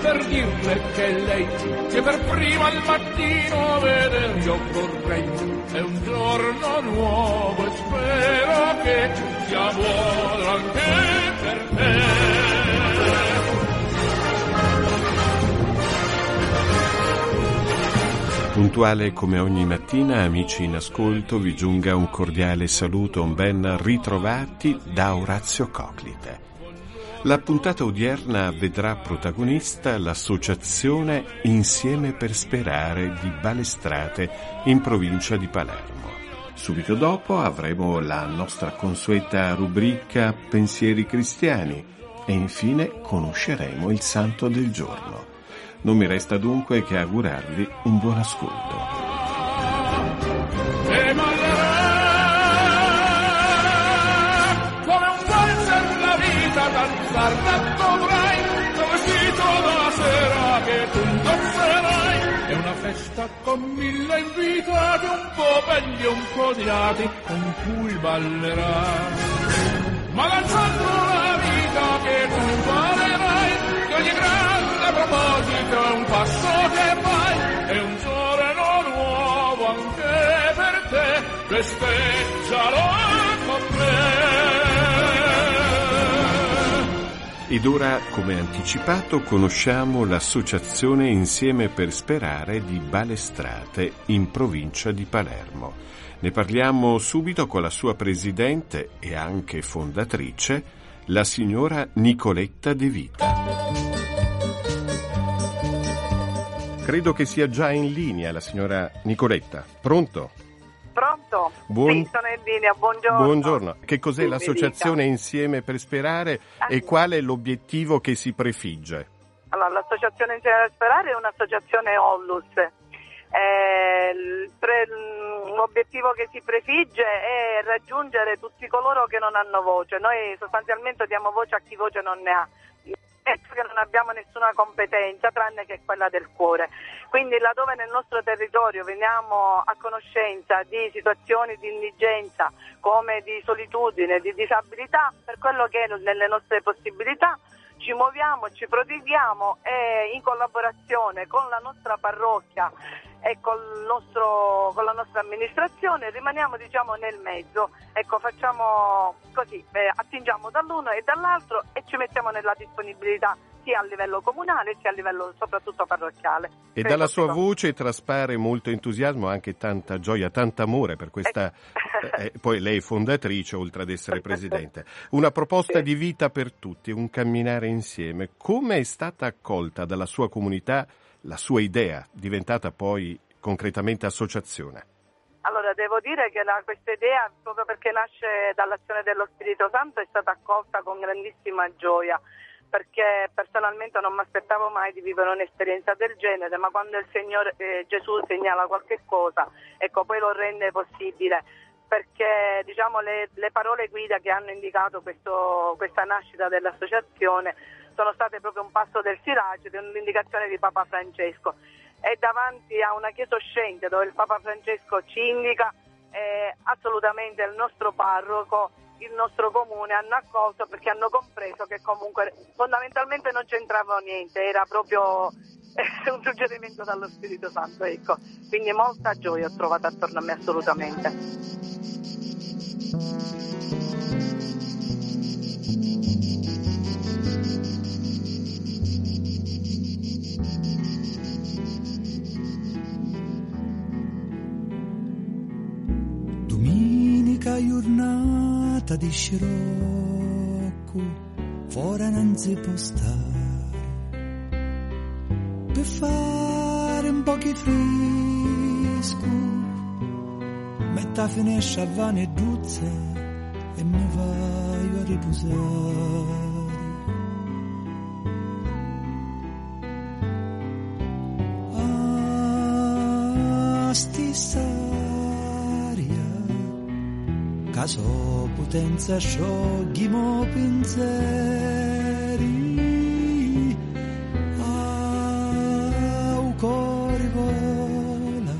per dirle che lei che per prima al mattino vedere io vorrei. È un giorno nuovo e spero che sia buono anche per te. Puntuale come ogni mattina, amici in ascolto, vi giunga un cordiale saluto, un ben ritrovati da Orazio Coclite. La puntata odierna vedrà protagonista l'associazione Insieme per Sperare di Balestrate in provincia di Palermo. Subito dopo avremo la nostra consueta rubrica Pensieri cristiani e infine conosceremo il santo del giorno. Non mi resta dunque che augurarvi un buon ascolto. Danzar dovrai, vestito da sera che tu indosserai. È una festa con mille invitati, un po' belli un po' odiati, con cui ballerai. Ma danzando la vita che tu ballerai, che ogni grande proposito è un passo che fai, è un giorno nuovo anche per te, festeggialo con me. Ed ora, come anticipato, conosciamo l'associazione Insieme per Sperare di Balestrate in provincia di Palermo. Ne parliamo subito con la sua presidente e anche fondatrice, la signora Nicoletta De Vita. Credo che sia già in linea la signora Nicoletta. Pronto? Pronto? Buon... Sì, sono in linea, buongiorno. Buongiorno. Che cos'è Sì, l'associazione. Insieme per Sperare Ah. e qual è l'obiettivo che si prefigge? Allora, l'associazione Insieme per Sperare è un'associazione Onlus. Eh, pre- l'obiettivo che si prefigge è raggiungere tutti coloro che non hanno voce. Noi sostanzialmente diamo voce a chi voce non ne ha. Penso che non abbiamo nessuna competenza tranne che quella del cuore. Quindi laddove nel nostro territorio veniamo a conoscenza di situazioni di indigenza come di solitudine, di disabilità, per quello che è nelle nostre possibilità ci muoviamo, ci prodighiamo e in collaborazione con la nostra parrocchia e col nostro- con la nostra amministrazione rimaniamo diciamo nel mezzo, ecco facciamo così, eh, attingiamo dall'uno e dall'altro e ci mettiamo nella disponibilità sia a livello comunale sia a livello soprattutto parrocchiale. E Per dalla sua voce traspare molto entusiasmo, anche tanta gioia, tanta amore per questa... eh, eh, poi lei è fondatrice oltre ad essere presidente. Una proposta Sì. di vita per tutti, un camminare insieme. Come è stata accolta dalla sua comunità la sua idea, diventata poi concretamente associazione? Allora, devo dire che la- questa idea, proprio perché nasce dall'azione dello Spirito Santo, è stata accolta con grandissima gioia, perché personalmente non mi aspettavo mai di vivere un'esperienza del genere, ma quando il Signore eh, Gesù segnala qualche cosa, ecco, poi lo rende possibile. Perché diciamo, le, le parole guida che hanno indicato questo- questa nascita dell'associazione sono state proprio un passo del Sirace, di un'indicazione di Papa Francesco e davanti a una chiesa uscente dove il Papa Francesco ci indica eh, assolutamente il nostro parroco, il nostro comune hanno accolto perché hanno compreso che comunque fondamentalmente non c'entrava niente, era proprio eh, un suggerimento dallo Spirito Santo, ecco. Quindi molta gioia ho trovato attorno a me assolutamente. Giornata di scirocco, fuori non si può stare. Per fare un po' di fresco, metto a finestra a vane e mi vai a riposare. Ah, sti caso potenza scioglimo pensieri. Au cori vola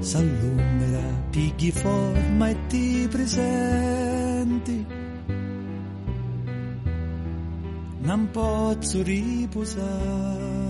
s'allumera pigli forma e ti presenti. Non posso riposare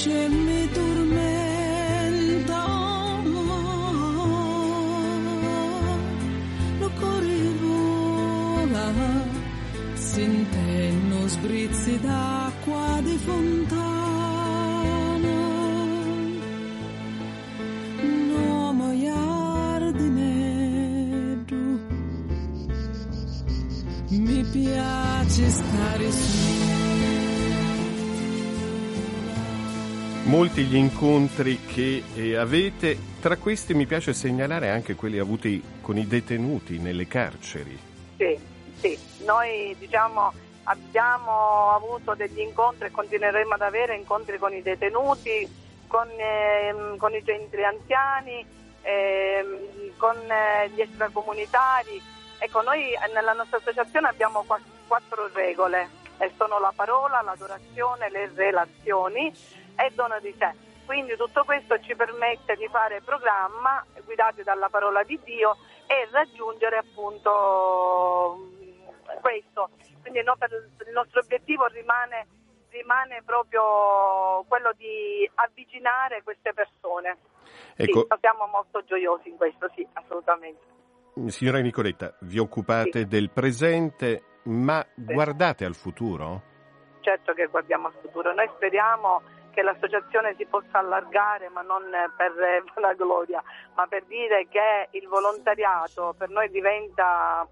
Hashem. Molti gli incontri che eh, avete, tra questi mi piace segnalare anche quelli avuti con i detenuti nelle carceri. Sì, sì, noi diciamo abbiamo avuto degli incontri e continueremo ad avere incontri con i detenuti, con, ehm, con i centri anziani, ehm, con eh, gli extracomunitari. Ecco, noi nella nostra associazione abbiamo qua- quattro regole, sono la parola, l'adorazione, le relazioni e dono di sé. Quindi tutto questo ci permette di fare programma guidati dalla parola di Dio e raggiungere appunto mm, questo. Quindi no, il nostro obiettivo rimane, rimane proprio quello di avvicinare queste persone. Ecco, Sì, siamo molto gioiosi in questo, sì, assolutamente. signora Nicoletta, vi occupate Sì. del presente, ma guardate al futuro? Certo che guardiamo al futuro. Noi speriamo che l'associazione si possa allargare, ma non per eh, la gloria, ma per dire che il volontariato per noi diventa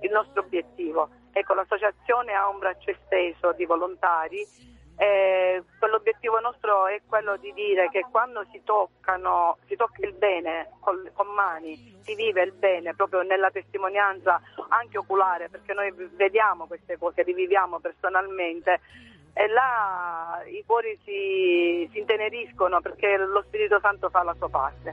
il nostro obiettivo. Ecco, l'associazione ha un braccio esteso di volontari. e quell'obiettivo nostro è quello di dire che quando si toccano, si tocca il bene col- con mani, si vive il bene proprio nella testimonianza anche oculare, perché noi vediamo queste cose, le viviamo personalmente e là i cuori si, si inteneriscono perché lo Spirito Santo fa la sua parte.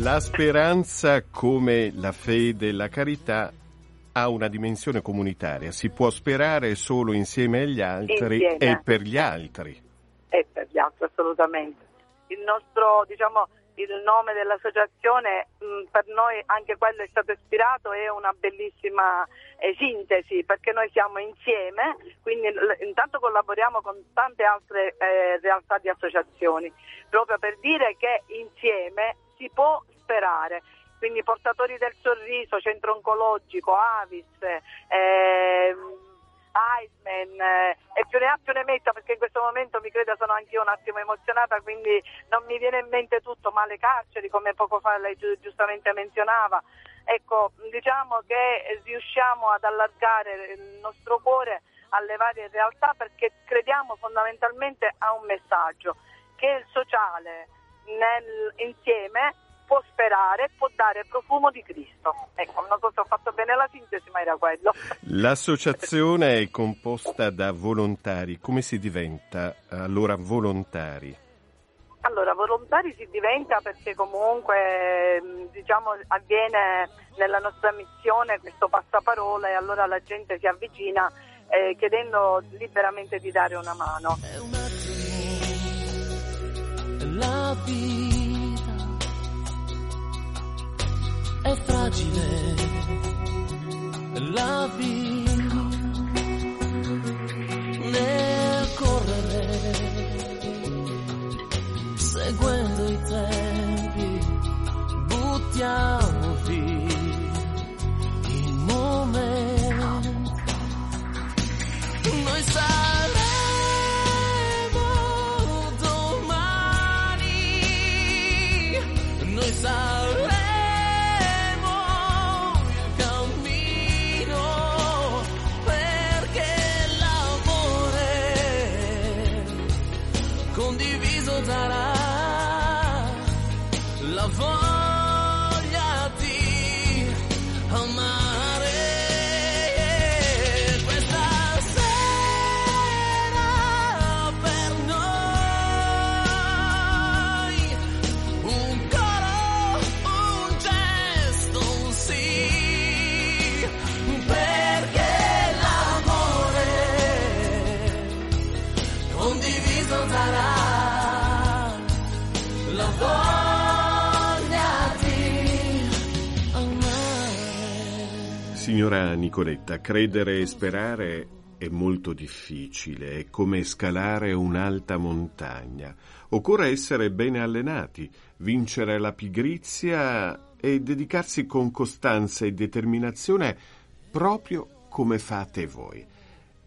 La speranza, come la fede e la carità, ha una dimensione comunitaria. Si può sperare solo insieme agli altri Insieme. e per gli altri. e per gli altri assolutamente. Il nostro, diciamo, il nome dell'associazione mh, per noi anche quello è stato ispirato, è una bellissima eh, sintesi perché noi siamo insieme, quindi l- intanto collaboriamo con tante altre eh, realtà di associazioni, proprio per dire che insieme si può sperare. Quindi portatori del sorriso, centro oncologico, Avis, ehm, Iceman eh, e più ne ha più ne metta perché in questo momento mi creda sono anch'io un attimo emozionata quindi non mi viene in mente tutto ma le carceri come poco fa lei giu- giustamente menzionava. Ecco diciamo che riusciamo ad allargare il nostro cuore alle varie realtà perché crediamo fondamentalmente a un messaggio che il sociale nel, insieme può sperare, può dare profumo di Cristo. Ecco, non so se ho fatto bene la sintesi, ma era quello. L'associazione è composta da volontari. Come si diventa allora volontari? Allora, volontari si diventa perché comunque mh, diciamo, avviene nella nostra missione questo passaparola e allora la gente si avvicina eh, chiedendo liberamente di dare una mano. È un attimo, la vita è fragile, condiviso darà la voglia di amare. Signora Nicoletta, credere e sperare è molto difficile, è come scalare un'alta montagna. Occorre essere bene allenati, vincere la pigrizia e dedicarsi con costanza e determinazione proprio come fate voi.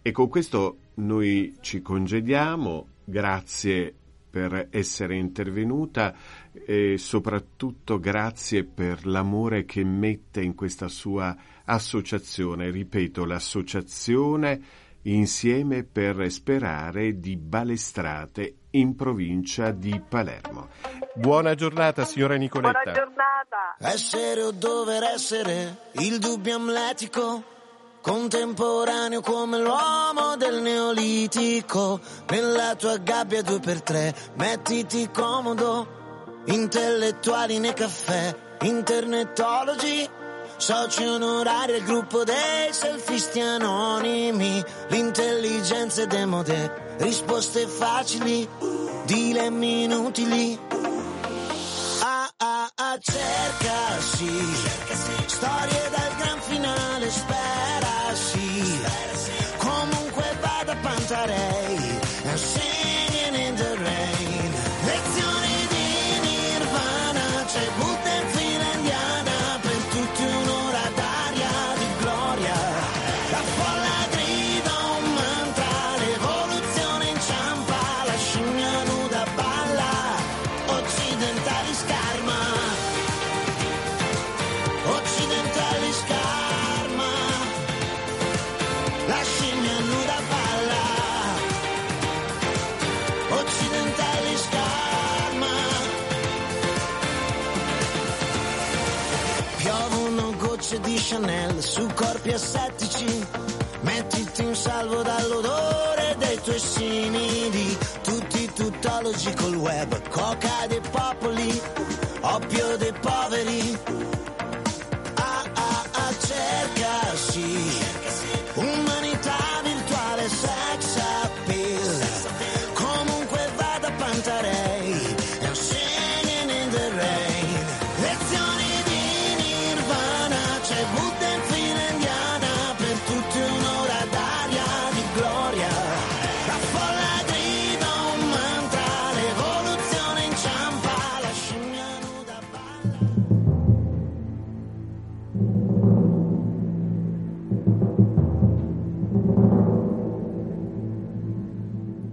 E con questo noi ci congediamo, grazie per essere intervenuta e soprattutto grazie per l'amore che mette in questa sua associazione, ripeto, l'associazione insieme per sperare di Balestrate in provincia di Palermo. Buona giornata signora Nicoletta. Buona giornata. Essere o dover essere il dubbio amletico, contemporaneo come l'uomo del neolitico. Nella tua gabbia due per tre, mettiti comodo, intellettuali nei caffè, internetologi. Soci onorari al gruppo dei selfisti anonimi, l'intelligenza è demode, risposte facili, dilemmi inutili. Cerca sì, storie dal gran finale spera sì, comunque vada Pantarei, corpi assettici, mettiti in salvo dall'odore dei tuoi simili, tutti tuttologi col web, coca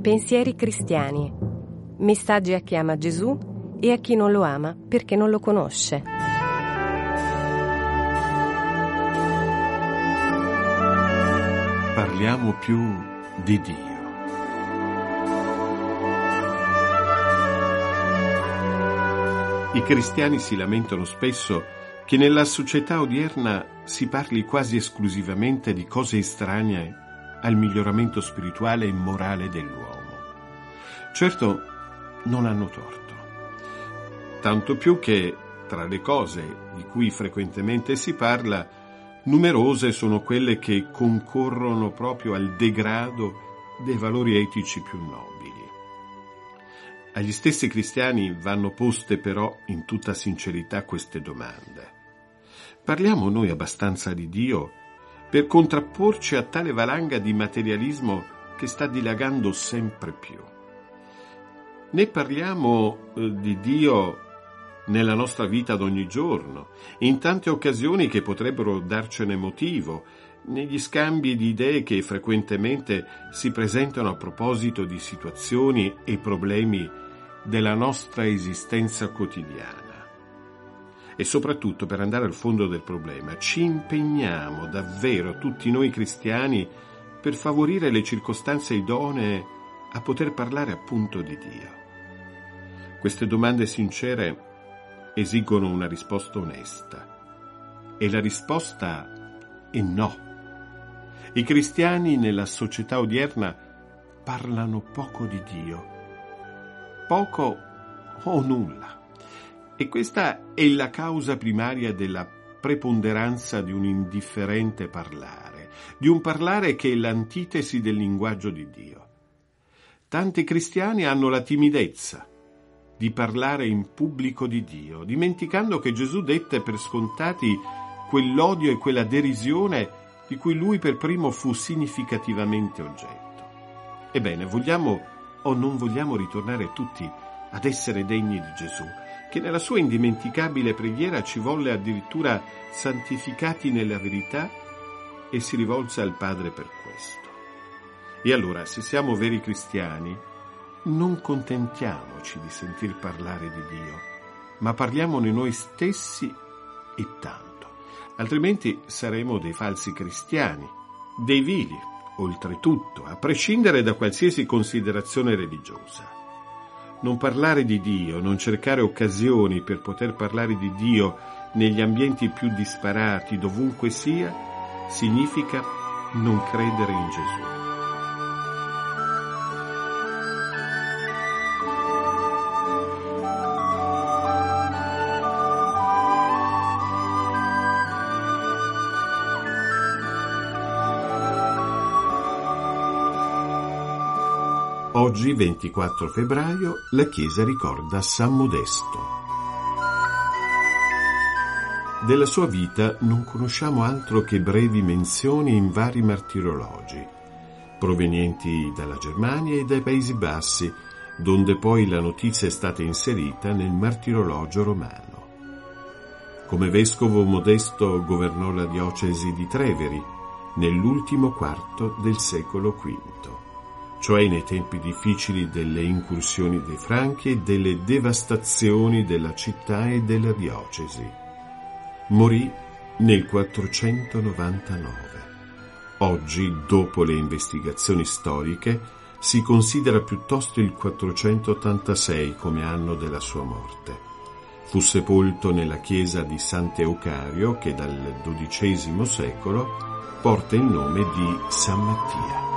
Pensieri cristiani. Messaggi a chi ama Gesù e a chi non lo ama perché non lo conosce. Parliamo più di Dio. I cristiani si lamentano spesso che nella società odierna si parli quasi esclusivamente di cose estranee al miglioramento spirituale e morale dell'uomo. Certo, non hanno torto. Tanto più che, tra le cose di cui frequentemente si parla, Numerose sono quelle che concorrono proprio al degrado dei valori etici più nobili. Agli stessi cristiani vanno poste però in tutta sincerità queste domande. Parliamo noi abbastanza di Dio per contrapporci a tale valanga di materialismo che sta dilagando sempre più. Ne parliamo eh, di Dio nella nostra vita d'ogni giorno, in tante occasioni che potrebbero darcene motivo, negli scambi di idee che frequentemente si presentano a proposito di situazioni e problemi della nostra esistenza quotidiana. E soprattutto per andare al fondo del problema, ci impegniamo davvero tutti noi cristiani per favorire le circostanze idonee a poter parlare appunto di Dio. Queste domande sincere esigono una risposta onesta. E la risposta è no. I cristiani nella società odierna parlano poco di Dio, poco o nulla. E questa è la causa primaria della preponderanza di un indifferente parlare, di un parlare che è l'antitesi del linguaggio di Dio. Tanti cristiani hanno la timidezza, di parlare in pubblico di Dio, dimenticando che Gesù dette per scontati quell'odio e quella derisione di cui lui per primo fu significativamente oggetto. Ebbene, vogliamo o non vogliamo ritornare tutti ad essere degni di Gesù, che nella sua indimenticabile preghiera ci volle addirittura santificati nella verità e si rivolse al Padre per questo. E allora, se siamo veri cristiani, non contentiamoci di sentir parlare di Dio, ma parliamone noi stessi e tanto, altrimenti saremo dei falsi cristiani, dei vili, oltretutto, a prescindere da qualsiasi considerazione religiosa. Non parlare di Dio, non cercare occasioni per poter parlare di Dio negli ambienti più disparati, dovunque sia, significa non credere in Gesù. Oggi, 24 febbraio, la Chiesa ricorda San Modesto. Della sua vita non conosciamo altro che brevi menzioni in vari martirologi, provenienti dalla Germania e dai Paesi Bassi, donde poi la notizia è stata inserita nel martirologio romano. Come vescovo Modesto governò la diocesi di Treveri nell'ultimo quarto del secolo V cioè nei tempi difficili delle incursioni dei Franchi e delle devastazioni della città e della diocesi. Morì nel 499. Oggi, dopo le investigazioni storiche, si considera piuttosto il 486 come anno della sua morte. Fu sepolto nella chiesa di Sant'Eucario che dal XII secolo porta il nome di San Mattia.